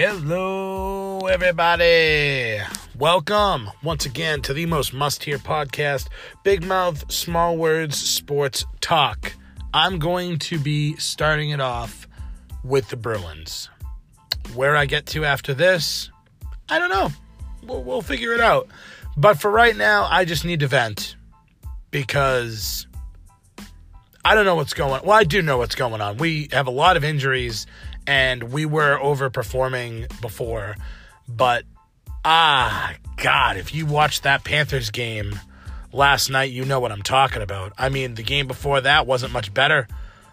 Hello, everybody. Welcome once again to the most must hear podcast Big Mouth, Small Words, Sports Talk. I'm going to be starting it off with the Bruins. Where I get to after this, I don't know. We'll, we'll figure it out. But for right now, I just need to vent because I don't know what's going Well, I do know what's going on. We have a lot of injuries and we were overperforming before. But ah, God, if you watched that Panthers game last night, you know what I'm talking about. I mean, the game before that wasn't much better.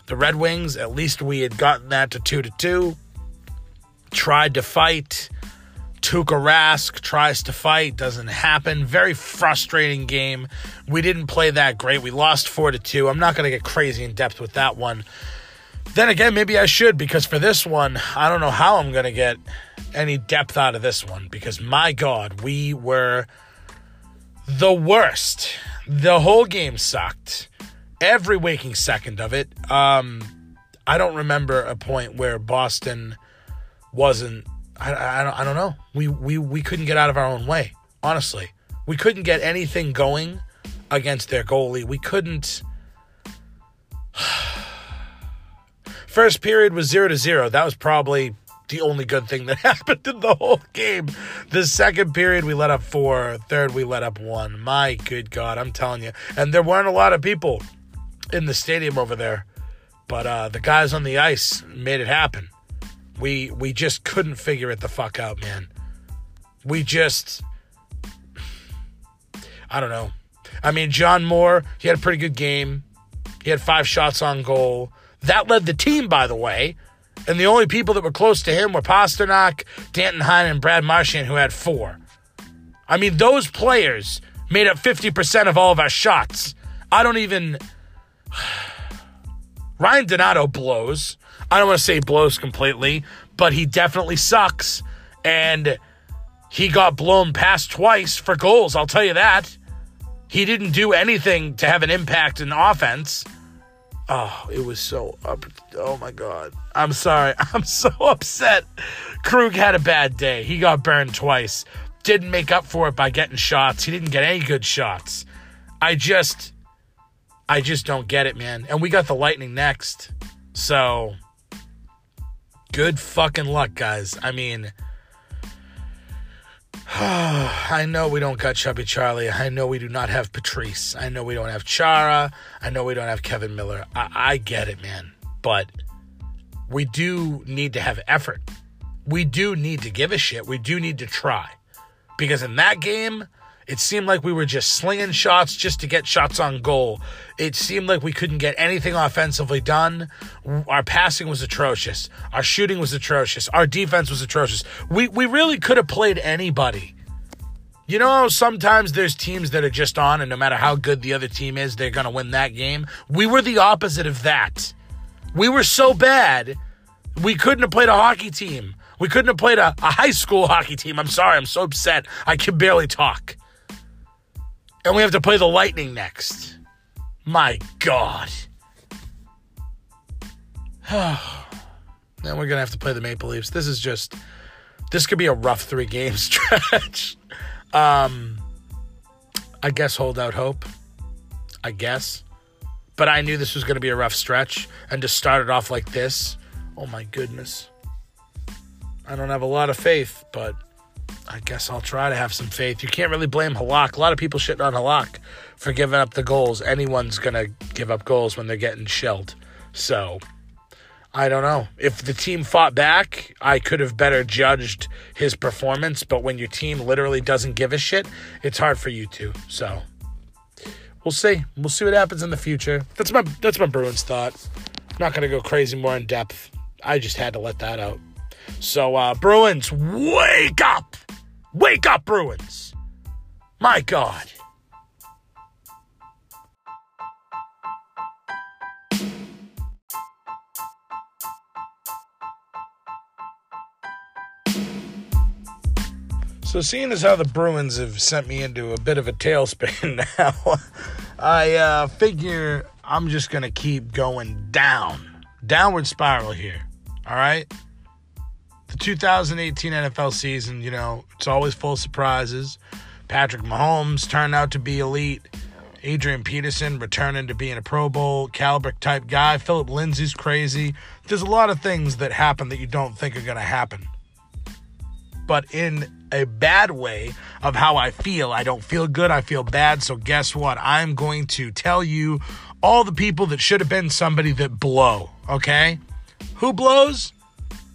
The Red Wings, at least we had gotten that to 2 to 2. Tried to fight. Tuukka Rask tries to fight, doesn't happen. Very frustrating game. We didn't play that great. We lost 4 to 2. I'm not going to get crazy in depth with that one. Then again, maybe I should because for this one, I don't know how I'm going to get any depth out of this one because my God, we were the worst. The whole game sucked. Every waking second of it. Um, I don't remember a point where Boston wasn't. I, I, don't, I don't know. We, we, we couldn't get out of our own way, honestly. We couldn't get anything going against their goalie. We couldn't. First period was zero to zero. That was probably the only good thing that happened in the whole game. The second period, we let up four. Third, we let up one. My good God, I'm telling you. And there weren't a lot of people in the stadium over there, but uh, the guys on the ice made it happen. We we just couldn't figure it the fuck out, man. We just, I don't know. I mean, John Moore, he had a pretty good game. He had five shots on goal. That led the team, by the way. And the only people that were close to him were Pastrnak, Danton Heinen, and Brad Marchand, who had four. I mean, those players made up 50% of all of our shots. I don't even. Ryan Donato blows. I don't want to say blows completely, but he definitely sucks. And he got blown past twice for goals, I'll tell you that. He didn't do anything to have an impact in offense. Oh, it was so up. Oh my God. I'm sorry. I'm so upset. Krug had a bad day. He got burned twice. Didn't make up for it by getting shots. He didn't get any good shots. I just, I just don't get it, man. And we got the Lightning next. So, good fucking luck, guys. I mean, I know we don't got Chubby Charlie. I know we do not have Patrice. I know we don't have Chara. I know we don't have Kevan Miller. I, I get it, man. But we do need to have effort. We do need to give a shit. We do need to try. Because in that game, it seemed like we were just slinging shots just to get shots on goal. It seemed like we couldn't get anything offensively done. Our passing was atrocious. Our shooting was atrocious. Our defense was atrocious. We we really could have played anybody. You know, sometimes there's teams that are just on, and no matter how good the other team is, they're going to win that game. We were the opposite of that. We were so bad, we couldn't have played a hockey team. We couldn't have played a, a high school hockey team. I'm sorry, I'm so upset. I can barely talk. And we have to play the Lightning next. My God. then we're going to have to play the Maple Leafs. This is just, this could be a rough three game stretch. um, I guess hold out hope. I guess. But I knew this was going to be a rough stretch. And to start it off like this, oh my goodness. I don't have a lot of faith, but I guess I'll try to have some faith. You can't really blame Halak. A lot of people shitting on Halak for giving up the goals. Anyone's going to give up goals when they're getting shelled. So, I don't know. If the team fought back, I could have better judged his performance. But when your team literally doesn't give a shit, it's hard for you to. So, we'll see. We'll see what happens in the future. That's my that's my Bruins thought. I'm not to go crazy more in depth. I just had to let that out. So, uh, Bruins, wake up! Wake up, Bruins! My God. So, seeing as how the Bruins have sent me into a bit of a tailspin now, I uh, figure I'm just going to keep going down, downward spiral here. All right? The 2018 NFL season, you know, it's always full of surprises. Patrick Mahomes turned out to be elite. Adrian Peterson returning to being a Pro Bowl caliber type guy. Philip Lindsay's crazy. There's a lot of things that happen that you don't think are going to happen. But in a bad way of how I feel. I don't feel good. I feel bad. So guess what? I'm going to tell you all the people that should have been somebody that blow. Okay? Who blows?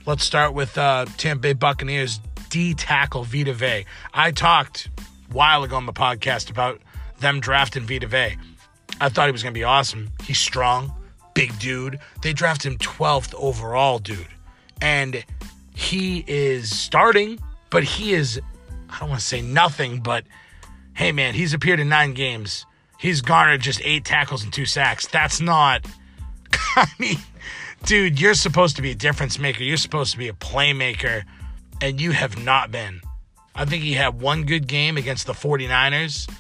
Let's start with uh, Tampa Bay Buccaneers D tackle Vita Vea. I talked a while ago on the podcast about them drafting Vita Vea. I thought he was going to be awesome. He's strong, big dude. They draft him 12th overall, dude. And he is starting, but he is, I don't want to say nothing, but hey, man, he's appeared in nine games. He's garnered just eight tackles and two sacks. That's not, I mean, dude, you're supposed to be a difference maker. You're supposed to be a playmaker, and you have not been. I think he had one good game against the 49ers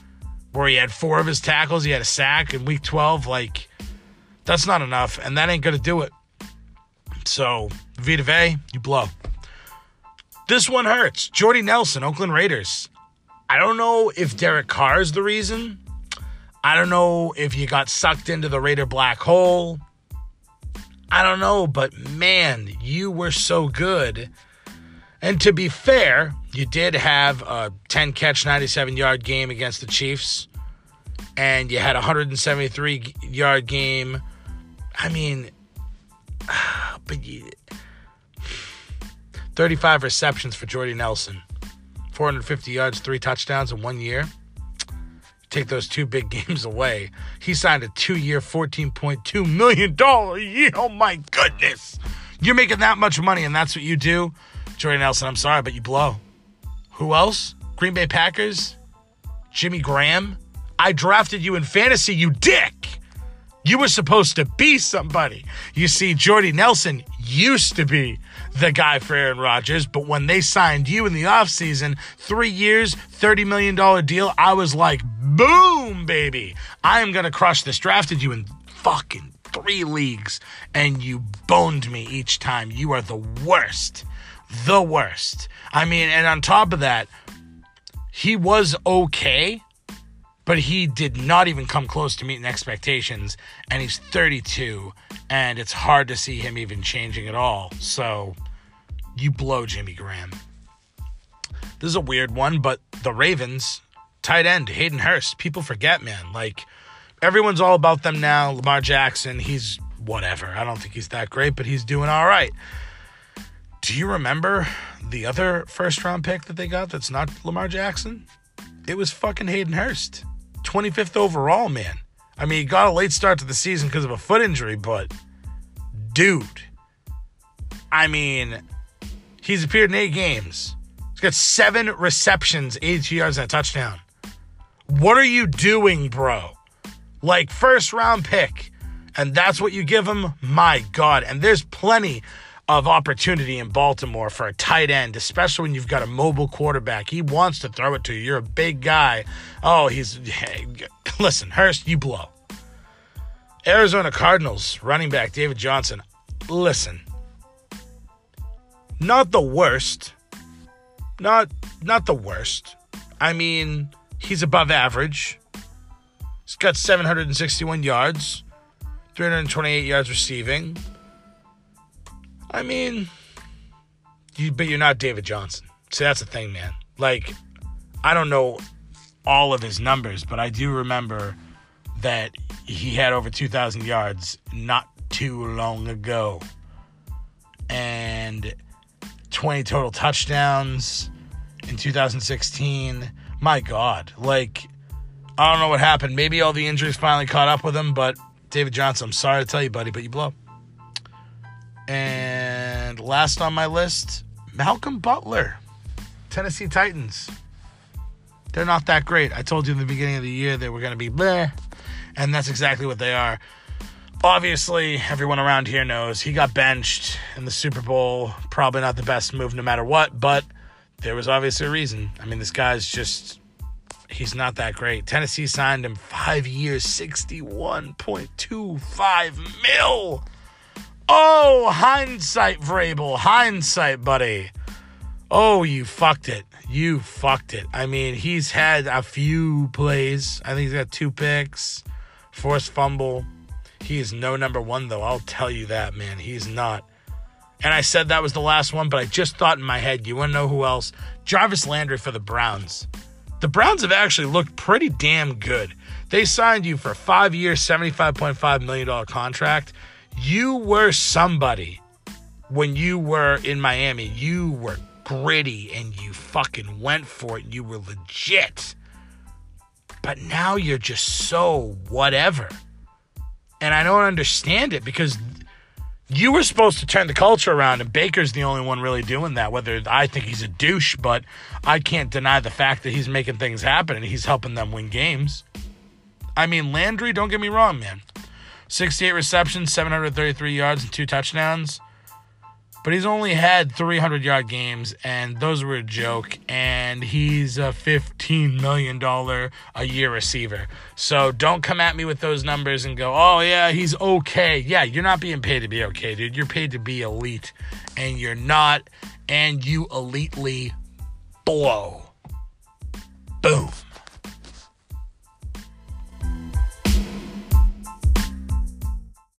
where he had four of his tackles. He had a sack in week 12. Like, that's not enough, and that ain't going to do it. So, Vita Vea, you blow. This one hurts. Jordy Nelson, Oakland Raiders. I don't know if Derek Carr is the reason. I don't know if you got sucked into the Raider black hole. I don't know, but man, you were so good. And to be fair, you did have a 10 catch, 97 yard game against the Chiefs, and you had a 173 yard game. I mean, but you, 35 receptions for Jordy Nelson, 450 yards, three touchdowns in one year. Take those two big games away. He signed a two year, $14.2 million year. Oh my goodness. You're making that much money, and that's what you do? Jordy Nelson, I'm sorry, but you blow. Who else? Green Bay Packers? Jimmy Graham? I drafted you in fantasy, you dick. You were supposed to be somebody. You see, Jordy Nelson used to be the guy for Aaron Rodgers, but when they signed you in the offseason, three years, $30 million deal, I was like, boom, baby. I am going to crush this. Drafted you in fucking three leagues, and you boned me each time. You are the worst. The worst. I mean, and on top of that, he was okay but he did not even come close to meeting expectations. And he's 32, and it's hard to see him even changing at all. So you blow Jimmy Graham. This is a weird one, but the Ravens, tight end, Hayden Hurst, people forget, man. Like, everyone's all about them now. Lamar Jackson, he's whatever. I don't think he's that great, but he's doing all right. Do you remember the other first round pick that they got that's not Lamar Jackson? It was fucking Hayden Hurst. 25th overall, man. I mean, he got a late start to the season because of a foot injury, but dude, I mean, he's appeared in eight games. He's got seven receptions, 82 yards, and a touchdown. What are you doing, bro? Like, first round pick, and that's what you give him? My God. And there's plenty of opportunity in Baltimore for a tight end, especially when you've got a mobile quarterback. He wants to throw it to you. You're a big guy. Oh, he's. Hey, listen, Hurst, you blow. Arizona Cardinals running back David Johnson. Listen, not the worst. Not not the worst. I mean, he's above average. He's got 761 yards, 328 yards receiving. I mean, you, but you're not David Johnson. See, that's the thing, man. Like, I don't know all of his numbers, but I do remember that he had over 2,000 yards not too long ago. And 20 total touchdowns in 2016. My God. Like, I don't know what happened. Maybe all the injuries finally caught up with him, but David Johnson, I'm sorry to tell you, buddy, but you blow. And last on my list, Malcolm Butler, Tennessee Titans. They're not that great. I told you in the beginning of the year they were going to be bleh, and that's exactly what they are. Obviously, everyone around here knows he got benched in the Super Bowl. Probably not the best move no matter what, but there was obviously a reason. I mean, this guy's just, he's not that great. Tennessee signed him five years, 61.25 mil. Oh, hindsight, Vrabel. Hindsight, buddy. Oh, you fucked it. You fucked it. I mean, he's had a few plays. I think he's got two picks, forced fumble. He is no number one, though. I'll tell you that, man. He's not. And I said that was the last one, but I just thought in my head, you want to know who else? Jarvis Landry for the Browns. The Browns have actually looked pretty damn good. They signed you for a five year, $75.5 million contract. You were somebody when you were in Miami. You were gritty and you fucking went for it. You were legit. But now you're just so whatever. And I don't understand it because you were supposed to turn the culture around, and Baker's the only one really doing that. Whether I think he's a douche, but I can't deny the fact that he's making things happen and he's helping them win games. I mean, Landry, don't get me wrong, man. 68 receptions, 733 yards, and two touchdowns but he's only had 300 yard games, and those were a joke. And he's a 15 million dollar a year receiver. So don't come at me with those numbers and go, "Oh yeah, he's okay." Yeah, you're not being paid to be okay, dude. You're paid to be elite, and you're not. And you elitely blow. Boom.